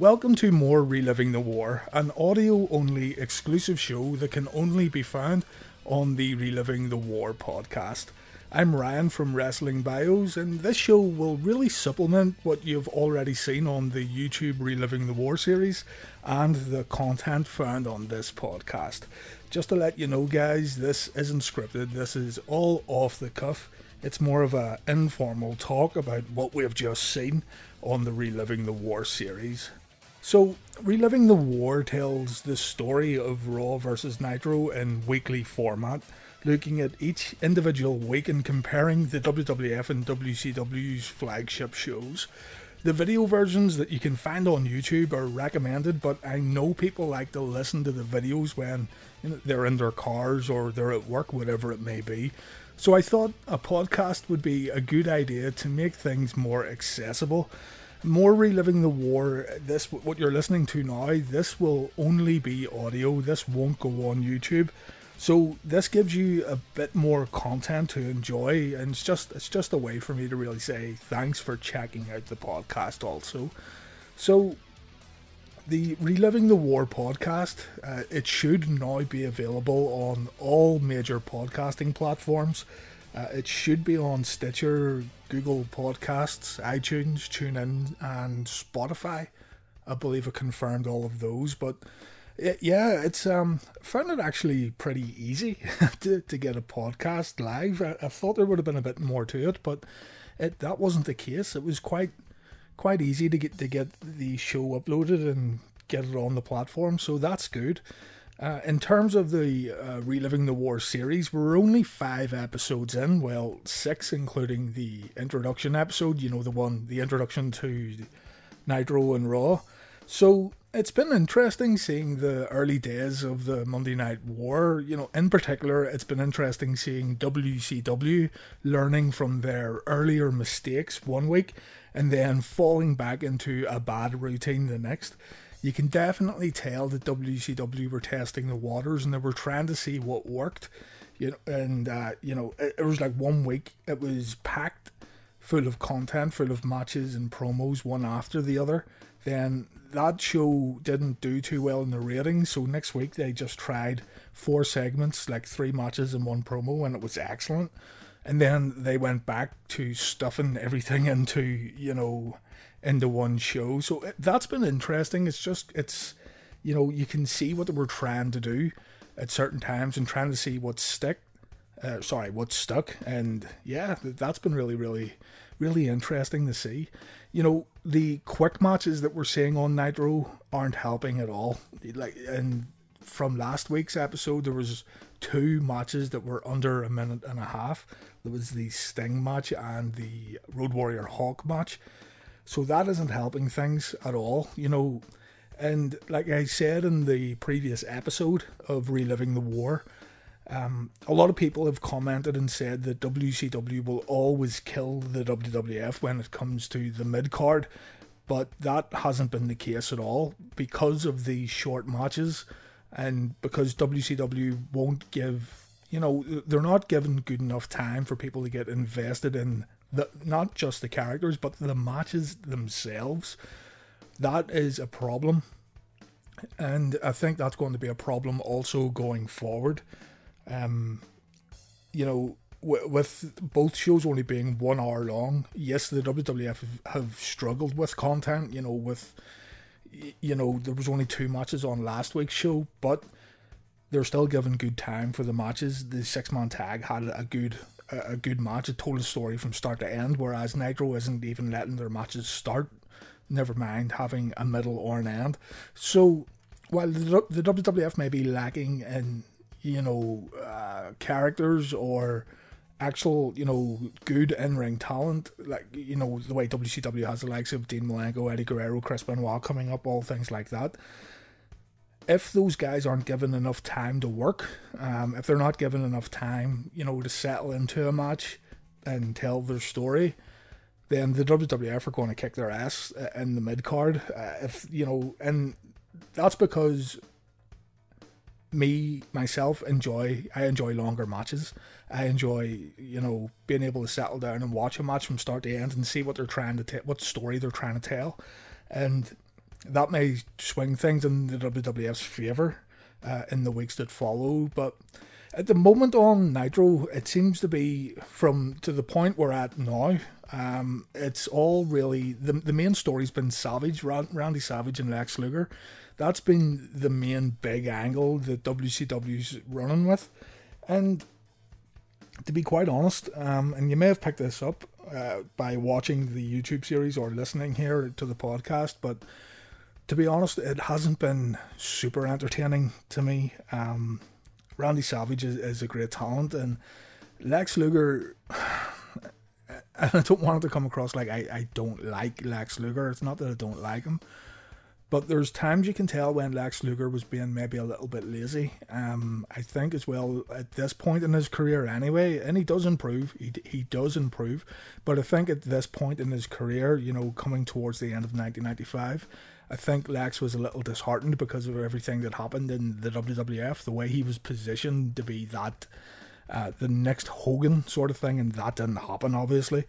Welcome to more Reliving the War, an audio only exclusive show that can only be found on the Reliving the War podcast. I'm Ryan from Wrestling Bios, and this show will really supplement what you've already seen on the YouTube Reliving the War series and the content found on this podcast. Just to let you know, guys, this isn't scripted, this is all off the cuff. It's more of an informal talk about what we have just seen on the Reliving the War series. So, Reliving the War tells the story of Raw versus Nitro in weekly format, looking at each individual week and comparing the WWF and WCW's flagship shows. The video versions that you can find on YouTube are recommended, but I know people like to listen to the videos when you know, they're in their cars or they're at work, whatever it may be. So I thought a podcast would be a good idea to make things more accessible more reliving the war. This what you're listening to now. This will only be audio. This won't go on YouTube. So this gives you a bit more content to enjoy, and it's just it's just a way for me to really say thanks for checking out the podcast. Also, so the reliving the war podcast uh, it should now be available on all major podcasting platforms. Uh, it should be on Stitcher, Google Podcasts, iTunes, TuneIn, and Spotify. I believe I confirmed all of those, but it, yeah, it's um found it actually pretty easy to, to get a podcast live. I, I, thought there would have been a bit more to it, but it that wasn't the case. It was quite quite easy to get to get the show uploaded and get it on the platform, so that's good. Uh, in terms of the uh, Reliving the War series, we're only five episodes in. Well, six, including the introduction episode, you know, the one, the introduction to Nitro and Raw. So it's been interesting seeing the early days of the Monday Night War. You know, in particular, it's been interesting seeing WCW learning from their earlier mistakes one week and then falling back into a bad routine the next you can definitely tell that WCW were testing the waters and they were trying to see what worked. You know, and uh, you know, it, it was like one week it was packed full of content, full of matches and promos, one after the other. Then that show didn't do too well in the ratings, so next week they just tried four segments, like three matches and one promo, and it was excellent. And then they went back to stuffing everything into, you know, into one show. So it, that's been interesting. It's just it's you know you can see what they were trying to do at certain times and trying to see what stick. Uh, sorry, what stuck, and yeah, that's been really, really, really interesting to see. You know, the quick matches that we're seeing on Nitro aren't helping at all. Like, and from last week's episode, there was two matches that were under a minute and a half. There was the Sting match and the Road Warrior Hawk match. So that isn't helping things at all, you know. And like I said in the previous episode of Reliving the War, um, a lot of people have commented and said that WCW will always kill the WWF when it comes to the mid card, but that hasn't been the case at all because of the short matches and because WCW won't give, you know, they're not given good enough time for people to get invested in the not just the characters but the matches themselves. That is a problem. And i think that's going to be a problem also going forward. Um you know with both shows only being one hour long yes the wwf have, have struggled with content you know with you know there was only two matches on last week's show but they're still given good time for the matches the six man tag had a good a, good match. It told a story from start to end, whereas Nitro isn't even letting their matches start. Never mind having a middle or an end. So while the, the WWF may be lacking in you know uh, characters or actual, you know, good in ring talent, like you know the way WCW has the likes of Dean Malenko, Eddie Guerrero, Chris Benoit coming up, all things like that if those guys aren't given enough time to work, um, if they're not given enough time, you know, to settle into a match and tell their story, then the WWF are going to kick their ass uh, in the mid card. Uh, if you know, and that's because me myself enjoy I enjoy longer matches. I enjoy you know being able to settle down and watch a match from start to end and see what they're trying to tell, what story they're trying to tell, and that may swing things in the WWF's favor uh, in the weeks that follow. But at the moment on Nitro, it seems to be from to the point we're at now. Um, it's all really the the main story's been Savage, Randy Savage, and Lex Luger. That's been the main big angle that WCW's running with, and to be quite honest, um, and you may have picked this up uh, by watching the YouTube series or listening here to the podcast, but to be honest, it hasn't been super entertaining to me. Um, Randy Savage is, is, a great talent, and Lex Luger. And I don't want it to come across like I, I don't like Lex Luger. It's not that I don't like him, but there's times you can tell when Lex Luger was being maybe a little bit lazy. Um, I think as well at this point in his career anyway, and he does improve. He he does improve, but I think at this point in his career, you know, coming towards the end of 1995, I think Lex was a little disheartened because of everything that happened in the WWF, the way he was positioned to be that. Uh, the next Hogan sort of thing, and that didn't happen, obviously.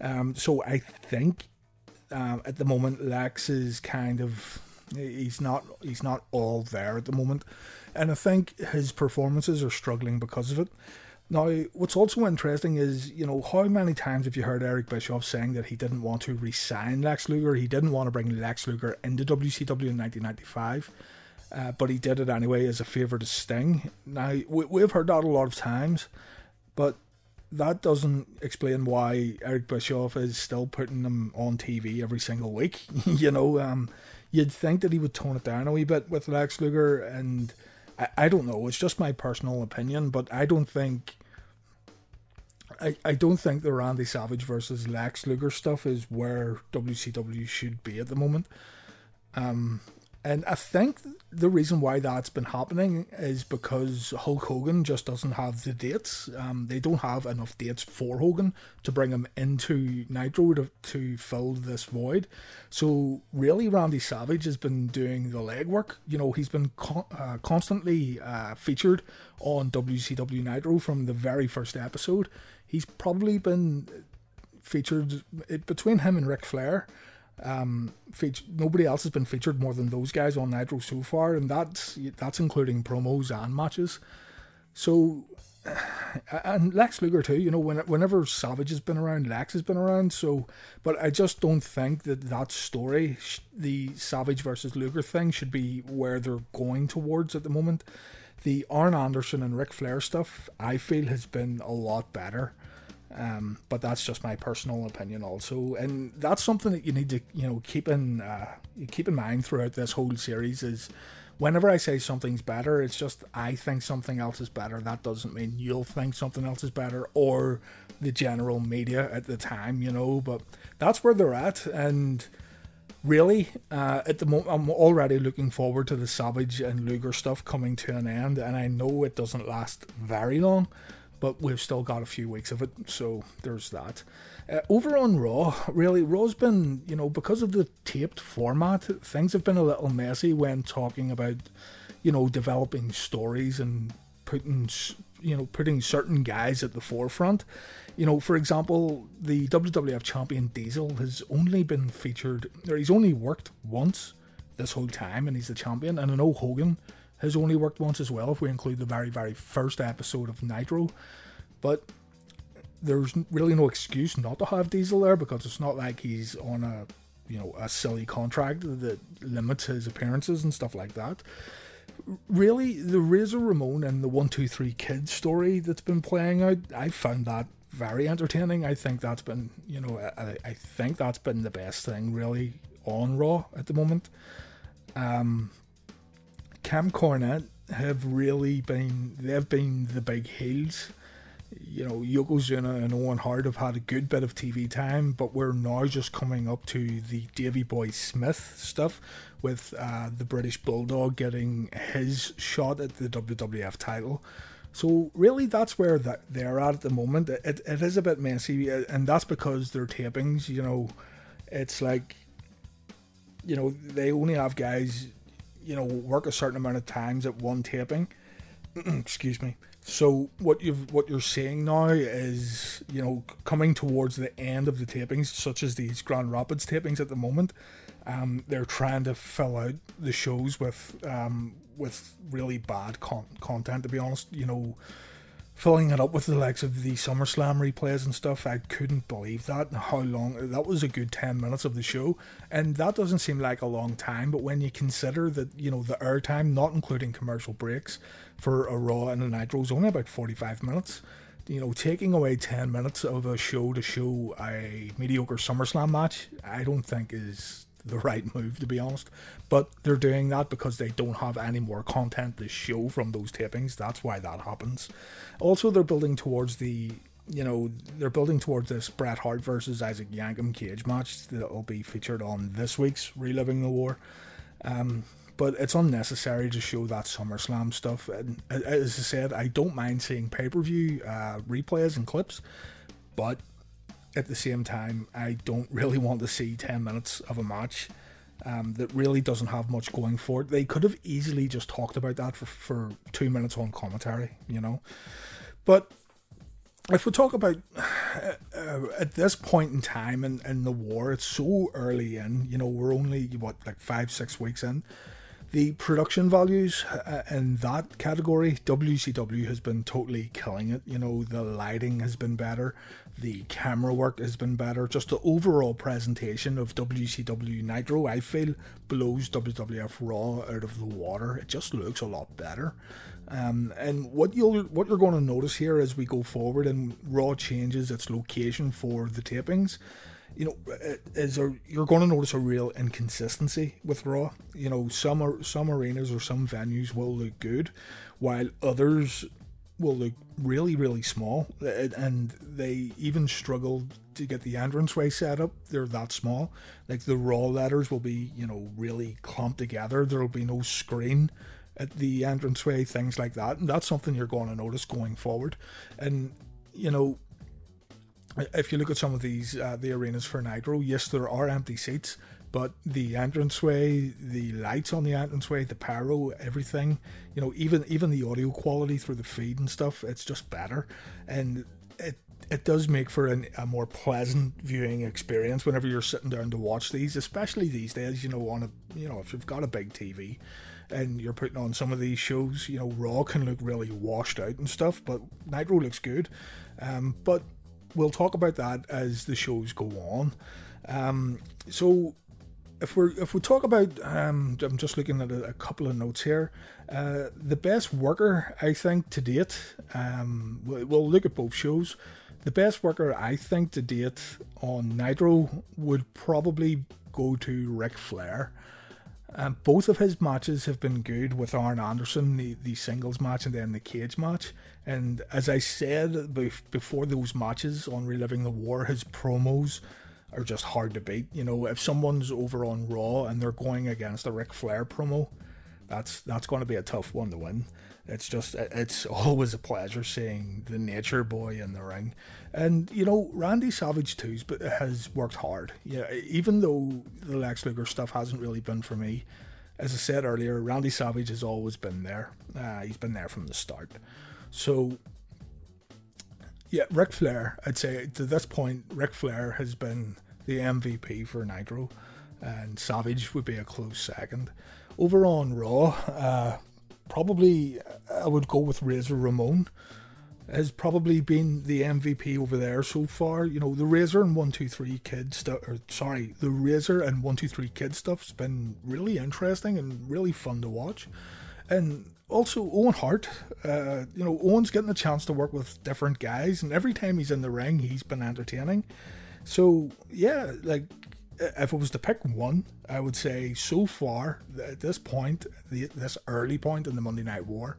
Um, so I think um, at the moment Lex is kind of He's not he's not all there at the moment, and I think his performances are struggling because of it. Now, what's also interesting is, you know, how many times have you heard Eric Bischoff saying that he didn't want to re-sign Lex Luger? He didn't want to bring Lex Luger into WCW in 1995, uh, but he did it anyway as a favour to Sting. Now, we, we've heard that a lot of times, but that doesn't explain why Eric Bischoff is still putting them on TV every single week. you know, um, you'd think that he would tone it down a wee bit with Lex Luger, and I, I don't know. It's just my personal opinion, but I don't think. I, I don't think the Randy Savage versus Lex Luger stuff is where WCW should be at the moment. Um, and I think the reason why that's been happening is because Hulk Hogan just doesn't have the dates. Um, they don't have enough dates for Hogan to bring him into Nitro to, to fill this void. So really, Randy Savage has been doing the legwork. You know, he's been uh, constantly uh, featured on WCW Nitro from the very first episode. He's probably been featured between him and Ric Flair um, feature, nobody else has been featured more than those guys on Nitro so far, and that's that's including promos and matches. So, and Lex Luger too. You know, when, whenever Savage has been around, Lex has been around. So, but I just don't think that that story, the Savage versus Luger thing, should be where they're going towards at the moment. The Arn Anderson and Ric Flair stuff, I feel, has been a lot better. Um, but that's just my personal opinion, also, and that's something that you need to, you know, keep in uh, keep in mind throughout this whole series. Is whenever I say something's better, it's just I think something else is better. That doesn't mean you'll think something else is better, or the general media at the time, you know. But that's where they're at, and really, uh, at the moment, I'm already looking forward to the Savage and Luger stuff coming to an end, and I know it doesn't last very long but we've still got a few weeks of it, so there's that. Uh, over on Raw, really, Raw's been, you know, because of the taped format, things have been a little messy when talking about, you know, developing stories and putting, you know, putting certain guys at the forefront. You know, for example, the WWF champion Diesel has only been featured, or he's only worked once this whole time, and he's the champion. And I know Hogan has only worked once as well, if we include the very, very first episode of Nitro. But there's really no excuse not to have Diesel there because it's not like he's on a you know a silly contract that limits his appearances and stuff like that. Really, the Razor Ramon and the One Two Three Kids story that's been playing out, I found that very entertaining. I think that's been you know I, I think that's been the best thing really on Raw at the moment. Um, Camp Cornette have really been they've been the big heels. You know, Yokozuna and Owen Hart have had a good bit of TV time, but we're now just coming up to the Davy Boy Smith stuff with uh, the British Bulldog getting his shot at the WWF title. So really, that's where that they're at at the moment. It, it is a bit messy, and that's because their tapings. You know, it's like, you know, they only have guys you know work a certain amount of times at one taping. Excuse me. So what you've what you're seeing now is you know coming towards the end of the tapings, such as these Grand Rapids tapings at the moment. Um, they're trying to fill out the shows with um, with really bad con- content. To be honest, you know, filling it up with the likes of the SummerSlam replays and stuff. I couldn't believe that. How long that was a good ten minutes of the show, and that doesn't seem like a long time. But when you consider that you know the airtime, not including commercial breaks, for a Raw and a Nitro is only about forty five minutes you know, taking away 10 minutes of a show to show a mediocre SummerSlam match, I don't think is the right move, to be honest. But they're doing that because they don't have any more content to show from those tapings. That's why that happens. Also, they're building towards the. You know, they're building towards this Bret Hart versus Isaac Yankem cage match that will be featured on this week's Reliving the War. Um, but it's unnecessary to show that SummerSlam stuff. And as I said, I don't mind seeing pay per view uh, replays and clips, but at the same time, I don't really want to see 10 minutes of a match um, that really doesn't have much going for it. They could have easily just talked about that for, for two minutes on commentary, you know. But if we talk about uh, uh, at this point in time in, in the war, it's so early in, you know, we're only, what, like five, six weeks in the production values uh, in that category, WCW has been totally killing it. You know, the lighting has been better, the camera work has been better. Just the overall presentation of WCW Nitro, I feel, blows WWF Raw out of the water. It just looks a lot better. Um, and what you'll what you're going to notice here as we go forward and Raw changes its location for the tapings you know, is there, you're going to notice a real inconsistency with Raw. You know, some some arenas or some venues will look good, while others will look really really small, and they even struggle to get the entranceway set up. They're that small. Like the Raw letters will be, you know, really clumped together. There'll be no screen at the entranceway, things like that, and that's something you're going to notice going forward. And you know, if you look at some of these uh, the arenas for Nitro, yes, there are empty seats, but the entranceway, the lights on the entranceway, the pyro, everything, you know, even even the audio quality through the feed and stuff, it's just better, and it it does make for an, a more pleasant viewing experience whenever you're sitting down to watch these, especially these days. You know, on a you know if you've got a big TV and you're putting on some of these shows, you know, Raw can look really washed out and stuff, but Nitro looks good. Um, but we'll talk about that as the shows go on. Um, so if we if we talk about, um, I'm just looking at a, a couple of notes here. Uh, the best worker I think to date. Um, we'll look at both shows. The best worker I think to date on Nitro would probably go to Ric Flair. Um, both of his matches have been good with Arn Anderson, the, the singles match and then the cage match. And as I said before those matches on Reliving the War, his promos are just hard to beat. You know, if someone's over on Raw and they're going against a Ric Flair promo, that's that's going to be a tough one to win. It's just it's always a pleasure seeing the Nature Boy in the ring, and you know Randy Savage too has worked hard. Yeah, even though the Lex Luger stuff hasn't really been for me, as I said earlier, Randy Savage has always been there. Uh, he's been there from the start. So yeah, Ric Flair, I'd say to this point, Ric Flair has been the MVP for Nitro, and Savage would be a close second. Over on Raw, uh, probably I would go with Razor Ramon. Has probably been the MVP over there so far. You know, the Razor and One Two Three Kid stuff, or sorry, the Razor and One Two Three Kid stuff's been really interesting and really fun to watch. And also Owen Hart, uh, you know, Owen's getting a chance to work with different guys, and every time he's in the ring, he's been entertaining. So yeah, like if it was to pick one, I would say so far at this point, the, this early point in the Monday Night War,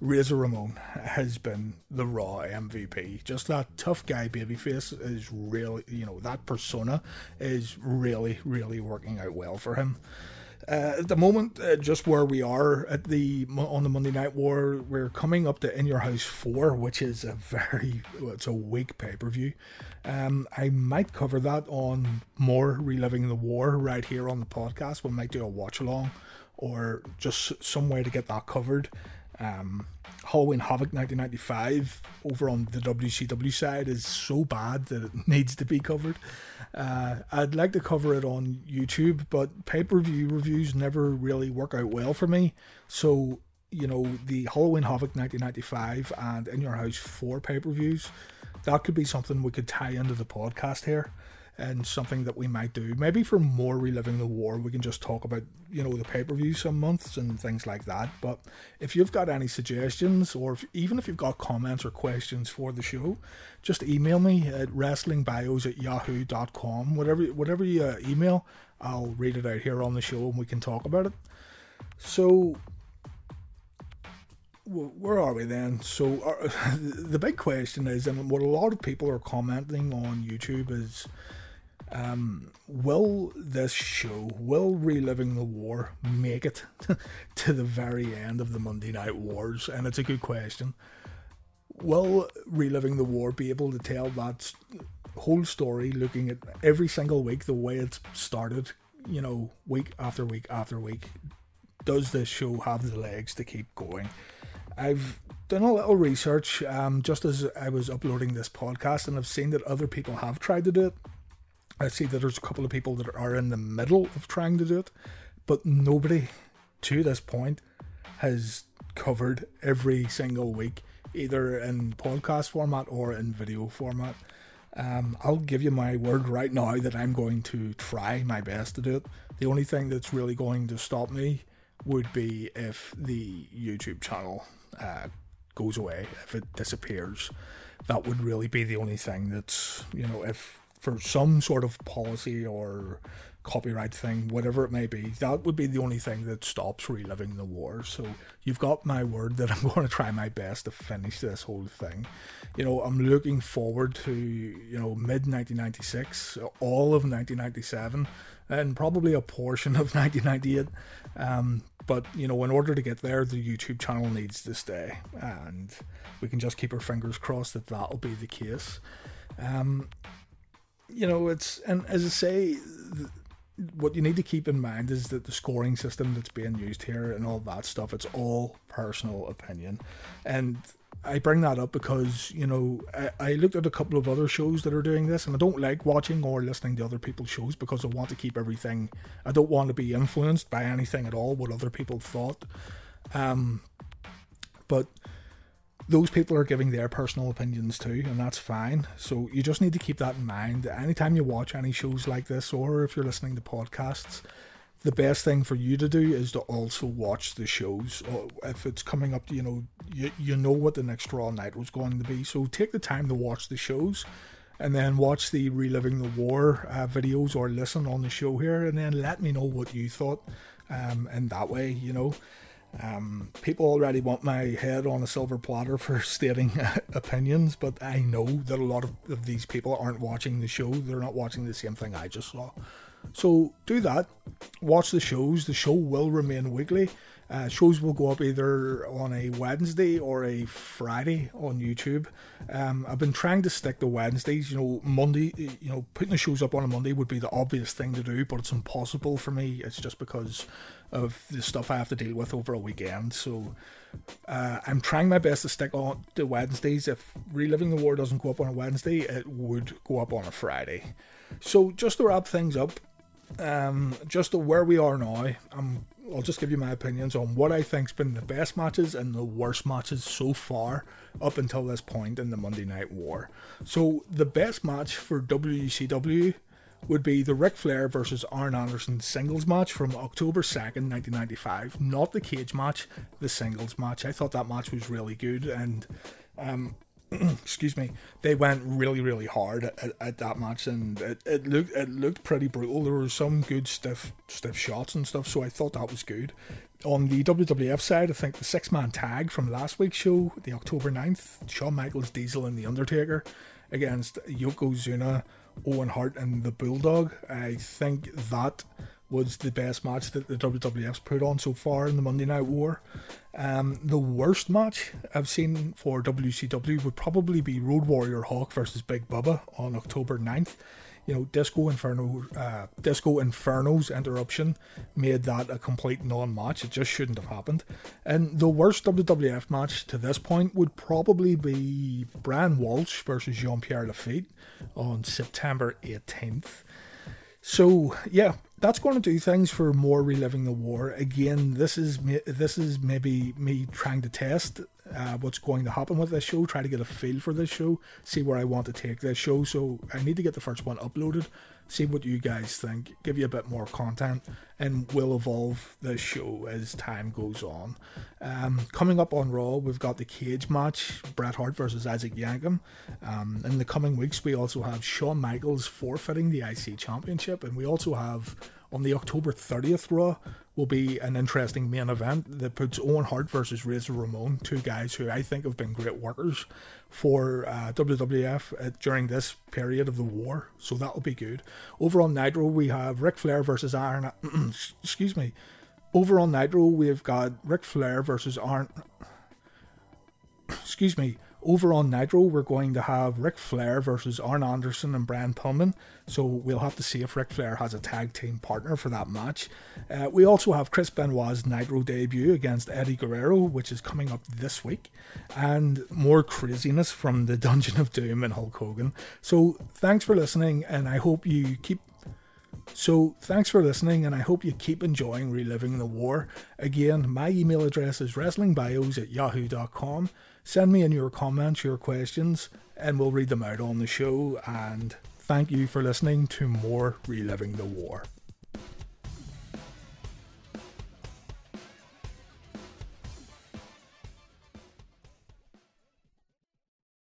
Razor Ramon has been the Raw MVP. Just that tough guy babyface is really, you know, that persona is really, really working out well for him. Uh, at the moment, uh, just where we are at the on the Monday Night War, we're coming up to In Your House Four, which is a very it's a weak pay per view. Um, I might cover that on more reliving the war right here on the podcast. We might do a watch along, or just some way to get that covered. Um, Halloween Havoc 1995 over on the WCW side is so bad that it needs to be covered. Uh, I'd like to cover it on YouTube, but pay per view reviews never really work out well for me. So, you know, the Halloween Havoc 1995 and In Your House 4 pay per views, that could be something we could tie into the podcast here and something that we might do. Maybe for more reliving the war, we can just talk about you know the pay per view some months and things like that. But if you've got any suggestions, or if, even if you've got comments or questions for the show, just email me at wrestlingbios at yahoo.com. Whatever whatever you uh, email, I'll read it out here on the show and we can talk about it. So where are we then? So, uh, the big question is, and what a lot of people are commenting on YouTube is, um, will this show, will Reliving the War make it to the very end of the Monday Night Wars? And it's a good question. Will Reliving the War be able to tell that whole story, looking at every single week, the way it's started, you know, week after week after week? Does this show have the legs to keep going? I've done a little research um, just as I was uploading this podcast, and I've seen that other people have tried to do it. I see that there's a couple of people that are in the middle of trying to do it, but nobody to this point has covered every single week, either in podcast format or in video format. Um, I'll give you my word right now that I'm going to try my best to do it. The only thing that's really going to stop me would be if the YouTube channel uh, goes away, if it disappears. That would really be the only thing that's, you know, if for some sort of policy or copyright thing, whatever it may be, that would be the only thing that stops reliving the war. So you've got my word that I'm going to try my best to finish this whole thing. You know, I'm looking forward to, you know, mid 1996, all of 1997, and probably a portion of 1998. Um, but, you know, in order to get there, the YouTube channel needs to stay. And we can just keep our fingers crossed that that'll be the case. Um, you know, it's and as I say, what you need to keep in mind is that the scoring system that's being used here and all that stuff, it's all personal opinion, and I bring that up because you know I, I looked at a couple of other shows that are doing this, and I don't like watching or listening to other people's shows because I want to keep everything. I don't want to be influenced by anything at all what other people thought. Um, but those people are giving their personal opinions too, and that's fine. So you just need to keep that in mind. Anytime you watch any shows like this, or if you're listening to podcasts, the best thing for you to do is to also watch the shows. Or if it's coming up, you know, you, you know what the next Raw night was going to be. So take the time to watch the shows and then watch the Reliving the War uh, videos or listen on the show here and then let me know what you thought. Um, and that way, you know, um, people already want my head on a silver platter for stating opinions, but I know that a lot of, of these people aren't watching the show. They're not watching the same thing I just saw. So do that. Watch the shows. The show will remain weekly. Uh, shows will go up either on a Wednesday or a Friday on YouTube. Um, I've been trying to stick to Wednesdays. You know, Monday, you know, putting the shows up on a Monday would be the obvious thing to do, but it's impossible for me. It's just because of the stuff I have to deal with over a weekend. So uh, I'm trying my best to stick on to Wednesdays. If Reliving the War doesn't go up on a Wednesday, it would go up on a Friday. So just to wrap things up, um, just where we are now, I'm I'll just give you my opinions on what I think's been the best matches and the worst matches so far up until this point in the Monday Night War. So the best match for WCW would be the Ric Flair versus Arn Anderson singles match from October 2nd, 1995. Not the cage match, the singles match. I thought that match was really good and um, excuse me, they went really, really hard at, at that match, and it, it looked it looked pretty brutal. There were some good stiff stiff shots and stuff, so I thought that was good. On the WWF side, I think the six man tag from last week's show, the October 9th, Shawn Michaels, Diesel, and The Undertaker against Yokozuna, Owen Hart, and the Bulldog. I think that was the best match that the WWF's put on so far in the Monday Night War. Um, the worst match I've seen for WCW would probably be Road Warrior Hawk versus Big Bubba on October 9th. you know, Disco Inferno, uh, Disco Inferno's interruption made that a complete non-match. It just shouldn't have happened. And the worst WWF match to this point would probably be Brian Walsh versus Jean Pierre Lafitte on September 18th. So yeah, that's going to do things for more reliving the war. Again, this is this is maybe me trying to test uh, what's going to happen with this show, try to get a feel for this show, see where I want to take this show. So I need to get the first one uploaded, see what you guys think, give you a bit more content, and we'll evolve the show as time goes on. Um, coming up on Raw, we've got the cage match, Bret Hart versus Isaac Yankem. Um, in the coming weeks, we also have Shawn Michaels forfeiting the IC Championship, and we also have on the October 30th Raw will be an interesting main event that puts Owen Hart versus Razor Ramon, two guys who I think have been great workers for uh, WWF during this period of the war. So that'll be good. Over on Nitro, we have Ric Flair versus Iron. excuse me. Over on Nitro, we've got Ric Flair versus Arn. excuse me. Over on Nitro, we're going to have Ric Flair versus Arn Anderson and Brian Pillman. So we'll have to see if Ric Flair has a tag team partner for that match. Uh, we also have Chris Benoit's Nitro debut against Eddie Guerrero, which is coming up this week, and more craziness from the Dungeon of Doom and Hulk Hogan. So thanks for listening, and I hope you keep so, thanks for listening, and I hope you keep enjoying reliving the war. Again, my email address is wrestlingbios at yahoo.com. Send me in your comments, your questions, and we'll read them out on the show. And thank you for listening to more Reliving the War.